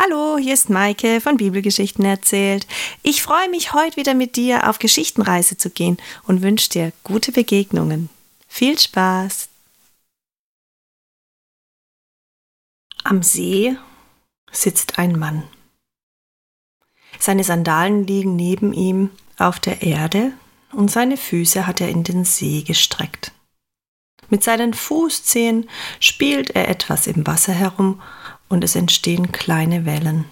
Hallo, hier ist Maike von Bibelgeschichten erzählt. Ich freue mich, heute wieder mit dir auf Geschichtenreise zu gehen und wünsche dir gute Begegnungen. Viel Spaß! Am See sitzt ein Mann. Seine Sandalen liegen neben ihm auf der Erde und seine Füße hat er in den See gestreckt. Mit seinen Fußzehen spielt er etwas im Wasser herum und es entstehen kleine Wellen.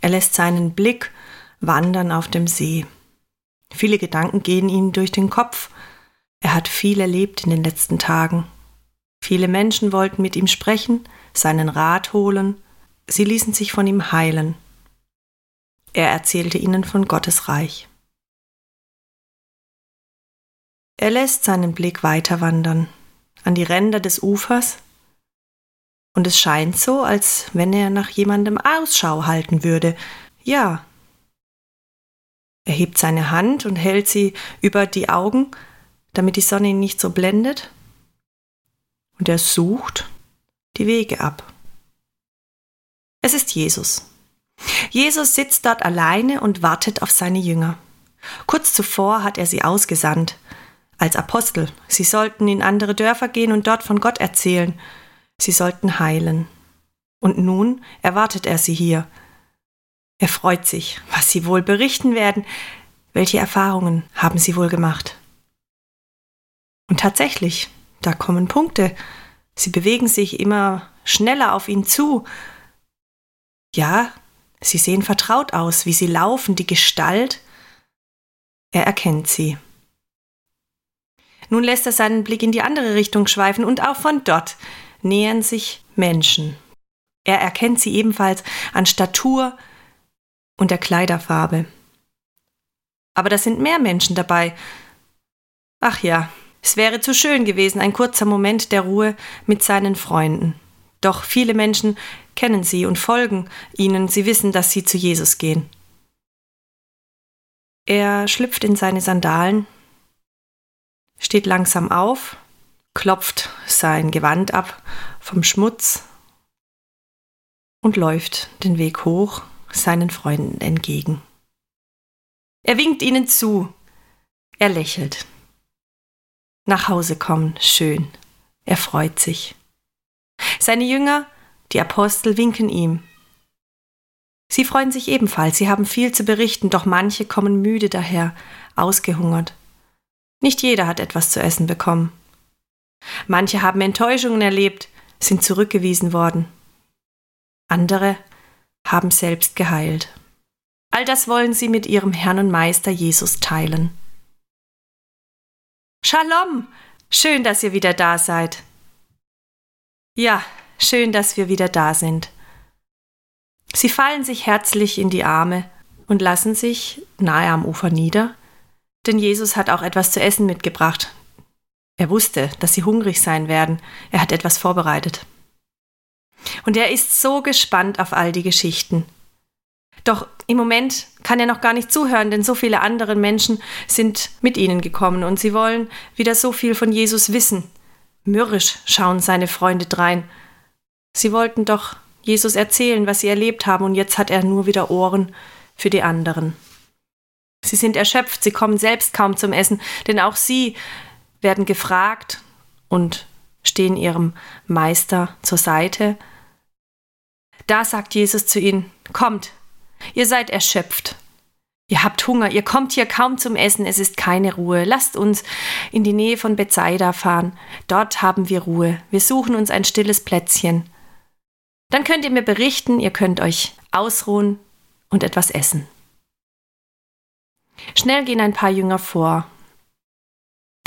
Er lässt seinen Blick wandern auf dem See. Viele Gedanken gehen ihm durch den Kopf. Er hat viel erlebt in den letzten Tagen. Viele Menschen wollten mit ihm sprechen, seinen Rat holen, sie ließen sich von ihm heilen. Er erzählte ihnen von Gottes Reich. Er lässt seinen Blick weiter wandern, an die Ränder des Ufers, und es scheint so, als wenn er nach jemandem Ausschau halten würde. Ja. Er hebt seine Hand und hält sie über die Augen, damit die Sonne ihn nicht so blendet. Und er sucht die Wege ab. Es ist Jesus. Jesus sitzt dort alleine und wartet auf seine Jünger. Kurz zuvor hat er sie ausgesandt als Apostel. Sie sollten in andere Dörfer gehen und dort von Gott erzählen. Sie sollten heilen. Und nun erwartet er sie hier. Er freut sich, was sie wohl berichten werden. Welche Erfahrungen haben sie wohl gemacht? Und tatsächlich, da kommen Punkte. Sie bewegen sich immer schneller auf ihn zu. Ja, sie sehen vertraut aus, wie sie laufen, die Gestalt. Er erkennt sie. Nun lässt er seinen Blick in die andere Richtung schweifen und auch von dort nähern sich Menschen. Er erkennt sie ebenfalls an Statur und der Kleiderfarbe. Aber da sind mehr Menschen dabei. Ach ja, es wäre zu schön gewesen, ein kurzer Moment der Ruhe mit seinen Freunden. Doch viele Menschen kennen sie und folgen ihnen, sie wissen, dass sie zu Jesus gehen. Er schlüpft in seine Sandalen, steht langsam auf klopft sein Gewand ab vom Schmutz und läuft den Weg hoch seinen Freunden entgegen. Er winkt ihnen zu, er lächelt. Nach Hause kommen, schön, er freut sich. Seine Jünger, die Apostel, winken ihm. Sie freuen sich ebenfalls, sie haben viel zu berichten, doch manche kommen müde daher, ausgehungert. Nicht jeder hat etwas zu essen bekommen. Manche haben Enttäuschungen erlebt, sind zurückgewiesen worden. Andere haben selbst geheilt. All das wollen sie mit ihrem Herrn und Meister Jesus teilen. Shalom! Schön, dass ihr wieder da seid. Ja, schön, dass wir wieder da sind. Sie fallen sich herzlich in die Arme und lassen sich nahe am Ufer nieder, denn Jesus hat auch etwas zu essen mitgebracht, er wusste, dass sie hungrig sein werden. Er hat etwas vorbereitet. Und er ist so gespannt auf all die Geschichten. Doch im Moment kann er noch gar nicht zuhören, denn so viele andere Menschen sind mit ihnen gekommen und sie wollen wieder so viel von Jesus wissen. Mürrisch schauen seine Freunde drein. Sie wollten doch Jesus erzählen, was sie erlebt haben, und jetzt hat er nur wieder Ohren für die anderen. Sie sind erschöpft, sie kommen selbst kaum zum Essen, denn auch sie werden gefragt und stehen ihrem Meister zur Seite. Da sagt Jesus zu ihnen, kommt, ihr seid erschöpft. Ihr habt Hunger, ihr kommt hier kaum zum Essen, es ist keine Ruhe. Lasst uns in die Nähe von Bethsaida fahren. Dort haben wir Ruhe. Wir suchen uns ein stilles Plätzchen. Dann könnt ihr mir berichten, ihr könnt euch ausruhen und etwas essen. Schnell gehen ein paar Jünger vor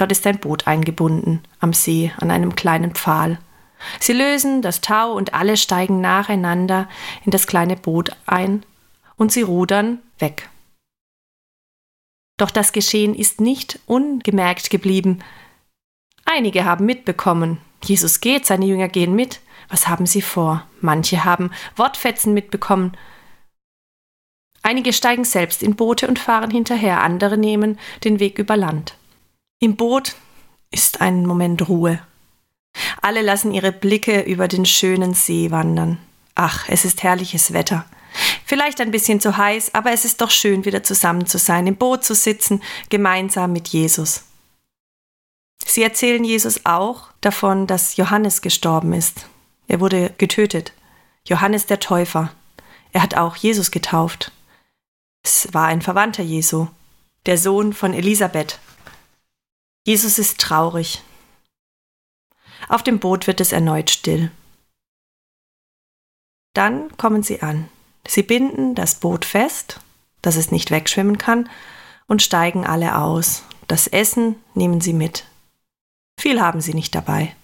Dort ist ein Boot eingebunden, am See, an einem kleinen Pfahl. Sie lösen das Tau und alle steigen nacheinander in das kleine Boot ein und sie rudern weg. Doch das Geschehen ist nicht ungemerkt geblieben. Einige haben mitbekommen, Jesus geht, seine Jünger gehen mit. Was haben sie vor? Manche haben Wortfetzen mitbekommen. Einige steigen selbst in Boote und fahren hinterher, andere nehmen den Weg über Land. Im Boot ist ein Moment Ruhe. Alle lassen ihre Blicke über den schönen See wandern. Ach, es ist herrliches Wetter. Vielleicht ein bisschen zu heiß, aber es ist doch schön, wieder zusammen zu sein, im Boot zu sitzen, gemeinsam mit Jesus. Sie erzählen Jesus auch davon, dass Johannes gestorben ist. Er wurde getötet. Johannes der Täufer. Er hat auch Jesus getauft. Es war ein Verwandter Jesu, der Sohn von Elisabeth. Jesus ist traurig. Auf dem Boot wird es erneut still. Dann kommen sie an. Sie binden das Boot fest, dass es nicht wegschwimmen kann, und steigen alle aus. Das Essen nehmen sie mit. Viel haben sie nicht dabei.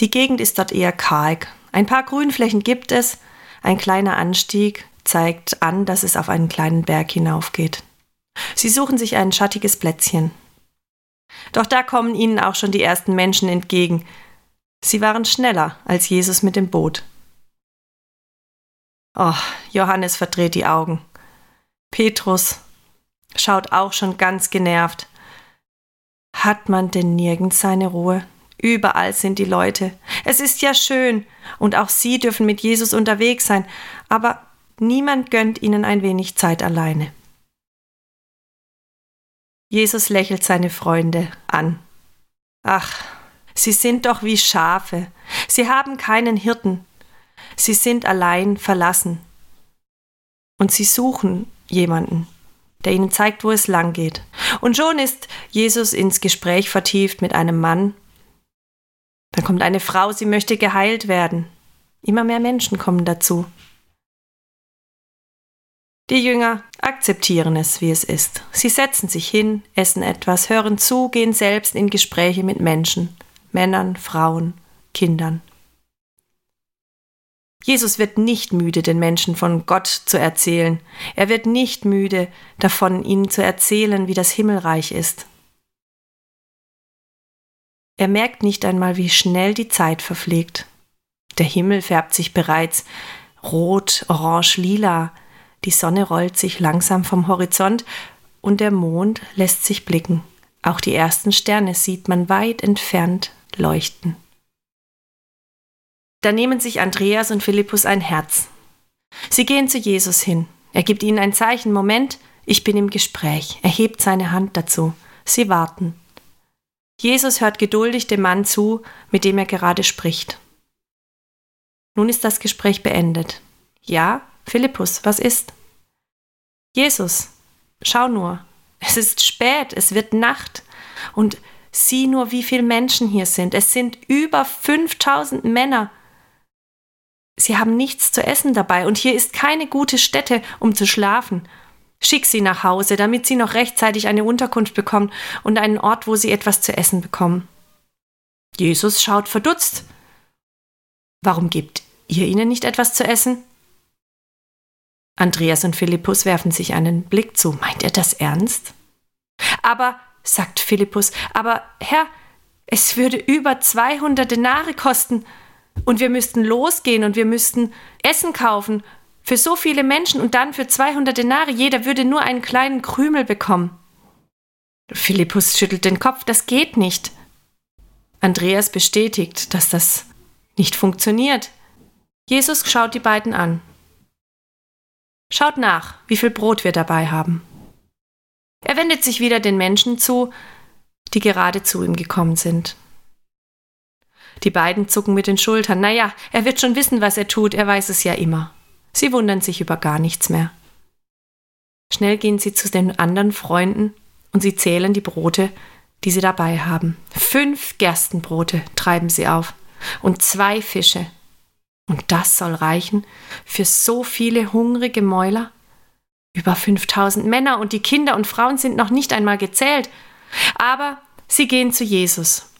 Die Gegend ist dort eher karg. Ein paar Grünflächen gibt es, ein kleiner Anstieg zeigt an, dass es auf einen kleinen Berg hinaufgeht. Sie suchen sich ein schattiges Plätzchen. Doch da kommen ihnen auch schon die ersten Menschen entgegen. Sie waren schneller als Jesus mit dem Boot. Oh, Johannes verdreht die Augen. Petrus schaut auch schon ganz genervt. Hat man denn nirgends seine Ruhe? Überall sind die Leute. Es ist ja schön, und auch sie dürfen mit Jesus unterwegs sein, aber niemand gönnt ihnen ein wenig Zeit alleine. Jesus lächelt seine Freunde an. Ach, sie sind doch wie Schafe. Sie haben keinen Hirten. Sie sind allein verlassen. Und sie suchen jemanden, der ihnen zeigt, wo es lang geht. Und schon ist Jesus ins Gespräch vertieft mit einem Mann, dann kommt eine Frau, sie möchte geheilt werden. Immer mehr Menschen kommen dazu. Die Jünger akzeptieren es, wie es ist. Sie setzen sich hin, essen etwas, hören zu, gehen selbst in Gespräche mit Menschen, Männern, Frauen, Kindern. Jesus wird nicht müde, den Menschen von Gott zu erzählen. Er wird nicht müde davon, ihnen zu erzählen, wie das Himmelreich ist. Er merkt nicht einmal, wie schnell die Zeit verfliegt. Der Himmel färbt sich bereits rot, orange, lila, die Sonne rollt sich langsam vom Horizont und der Mond lässt sich blicken. Auch die ersten Sterne sieht man weit entfernt leuchten. Da nehmen sich Andreas und Philippus ein Herz. Sie gehen zu Jesus hin. Er gibt ihnen ein Zeichen. Moment, ich bin im Gespräch. Er hebt seine Hand dazu. Sie warten. Jesus hört geduldig dem Mann zu, mit dem er gerade spricht. Nun ist das Gespräch beendet. Ja, Philippus, was ist? Jesus, schau nur, es ist spät, es wird Nacht und sieh nur, wie viele Menschen hier sind. Es sind über 5000 Männer. Sie haben nichts zu essen dabei und hier ist keine gute Stätte, um zu schlafen. Schick sie nach Hause, damit sie noch rechtzeitig eine Unterkunft bekommen und einen Ort, wo sie etwas zu essen bekommen. Jesus schaut verdutzt. Warum gebt ihr ihnen nicht etwas zu essen? Andreas und Philippus werfen sich einen Blick zu. Meint er das ernst? Aber, sagt Philippus, aber Herr, es würde über 200 Denare kosten und wir müssten losgehen und wir müssten Essen kaufen für so viele Menschen und dann für 200 Denare, jeder würde nur einen kleinen Krümel bekommen. Philippus schüttelt den Kopf, das geht nicht. Andreas bestätigt, dass das nicht funktioniert. Jesus schaut die beiden an. Schaut nach, wie viel Brot wir dabei haben. Er wendet sich wieder den Menschen zu, die gerade zu ihm gekommen sind. Die beiden zucken mit den Schultern. Naja, er wird schon wissen, was er tut, er weiß es ja immer. Sie wundern sich über gar nichts mehr. Schnell gehen sie zu den anderen Freunden und sie zählen die Brote, die sie dabei haben. Fünf Gerstenbrote treiben sie auf und zwei Fische. Und das soll reichen für so viele hungrige Mäuler? Über 5000 Männer und die Kinder und Frauen sind noch nicht einmal gezählt. Aber sie gehen zu Jesus.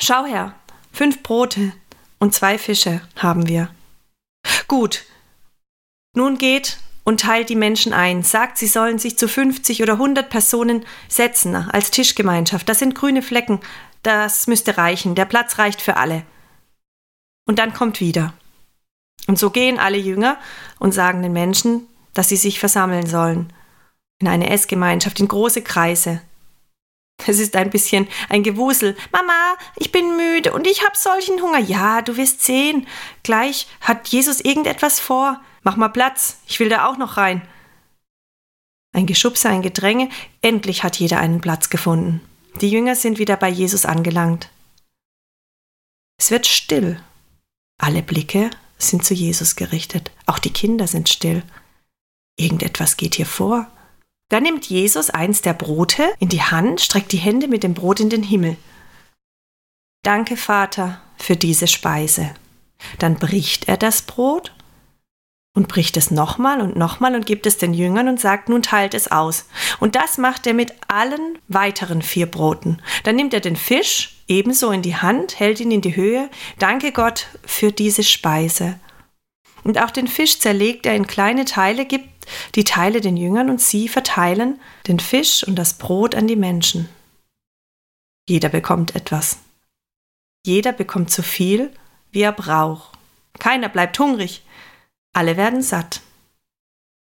Schau her, fünf Brote und zwei Fische haben wir. Gut, nun geht und teilt die Menschen ein, sagt, sie sollen sich zu 50 oder 100 Personen setzen als Tischgemeinschaft. Das sind grüne Flecken, das müsste reichen, der Platz reicht für alle. Und dann kommt wieder. Und so gehen alle Jünger und sagen den Menschen, dass sie sich versammeln sollen. In eine Essgemeinschaft, in große Kreise. Es ist ein bisschen ein Gewusel. Mama, ich bin müde und ich hab solchen Hunger. Ja, du wirst sehen. Gleich hat Jesus irgendetwas vor. Mach mal Platz, ich will da auch noch rein. Ein Geschubse, ein Gedränge, endlich hat jeder einen Platz gefunden. Die Jünger sind wieder bei Jesus angelangt. Es wird still. Alle Blicke sind zu Jesus gerichtet. Auch die Kinder sind still. Irgendetwas geht hier vor. Da nimmt Jesus eins der Brote in die Hand, streckt die Hände mit dem Brot in den Himmel. Danke, Vater, für diese Speise. Dann bricht er das Brot und bricht es nochmal und nochmal und gibt es den Jüngern und sagt, nun teilt es aus. Und das macht er mit allen weiteren vier Broten. Dann nimmt er den Fisch ebenso in die Hand, hält ihn in die Höhe, danke Gott für diese Speise. Und auch den Fisch zerlegt er in kleine Teile, gibt die Teile den Jüngern und sie verteilen den Fisch und das Brot an die Menschen. Jeder bekommt etwas. Jeder bekommt so viel, wie er braucht. Keiner bleibt hungrig. Alle werden satt.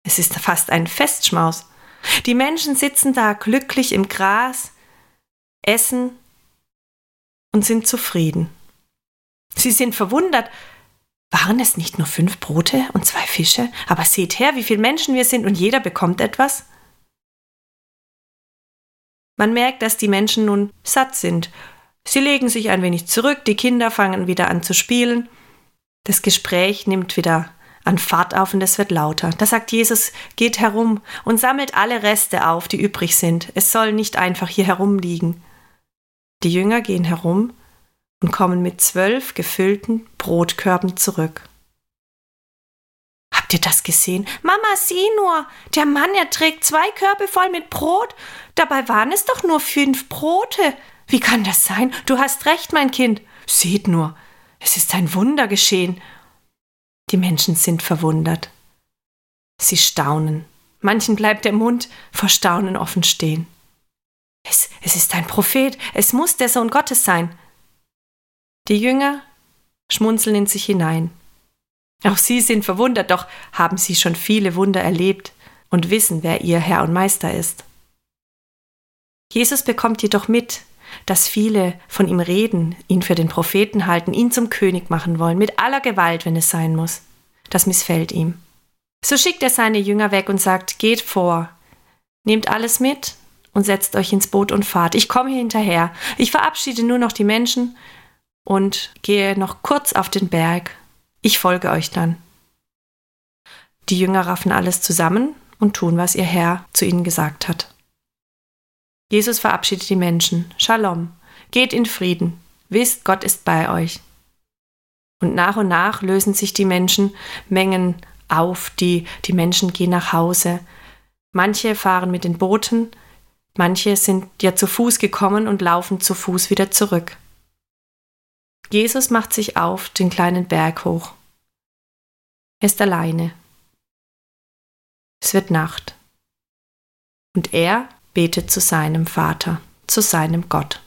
Es ist fast ein Festschmaus. Die Menschen sitzen da glücklich im Gras, essen und sind zufrieden. Sie sind verwundert. Waren es nicht nur fünf Brote und zwei Fische? Aber seht her, wie viele Menschen wir sind und jeder bekommt etwas? Man merkt, dass die Menschen nun satt sind. Sie legen sich ein wenig zurück, die Kinder fangen wieder an zu spielen. Das Gespräch nimmt wieder an Fahrt auf und es wird lauter. Da sagt Jesus, geht herum und sammelt alle Reste auf, die übrig sind. Es soll nicht einfach hier herumliegen. Die Jünger gehen herum und kommen mit zwölf gefüllten Brotkörben zurück. Habt ihr das gesehen? Mama, sieh nur, der Mann, er trägt zwei Körbe voll mit Brot. Dabei waren es doch nur fünf Brote. Wie kann das sein? Du hast recht, mein Kind. Seht nur, es ist ein Wunder geschehen. Die Menschen sind verwundert. Sie staunen. Manchen bleibt der Mund vor Staunen offen stehen. Es, es ist ein Prophet, es muss der Sohn Gottes sein. Die Jünger schmunzeln in sich hinein. Auch sie sind verwundert, doch haben sie schon viele Wunder erlebt und wissen, wer ihr Herr und Meister ist. Jesus bekommt jedoch mit, dass viele von ihm reden, ihn für den Propheten halten, ihn zum König machen wollen, mit aller Gewalt, wenn es sein muss. Das missfällt ihm. So schickt er seine Jünger weg und sagt, geht vor, nehmt alles mit und setzt euch ins Boot und fahrt. Ich komme hinterher. Ich verabschiede nur noch die Menschen und gehe noch kurz auf den Berg. Ich folge euch dann. Die Jünger raffen alles zusammen und tun, was ihr Herr zu ihnen gesagt hat. Jesus verabschiedet die Menschen. Shalom. Geht in Frieden. Wisst, Gott ist bei euch. Und nach und nach lösen sich die Menschenmengen auf. Die, die Menschen gehen nach Hause. Manche fahren mit den Booten, manche sind ja zu Fuß gekommen und laufen zu Fuß wieder zurück. Jesus macht sich auf den kleinen Berg hoch. Er ist alleine. Es wird Nacht. Und er betet zu seinem Vater, zu seinem Gott.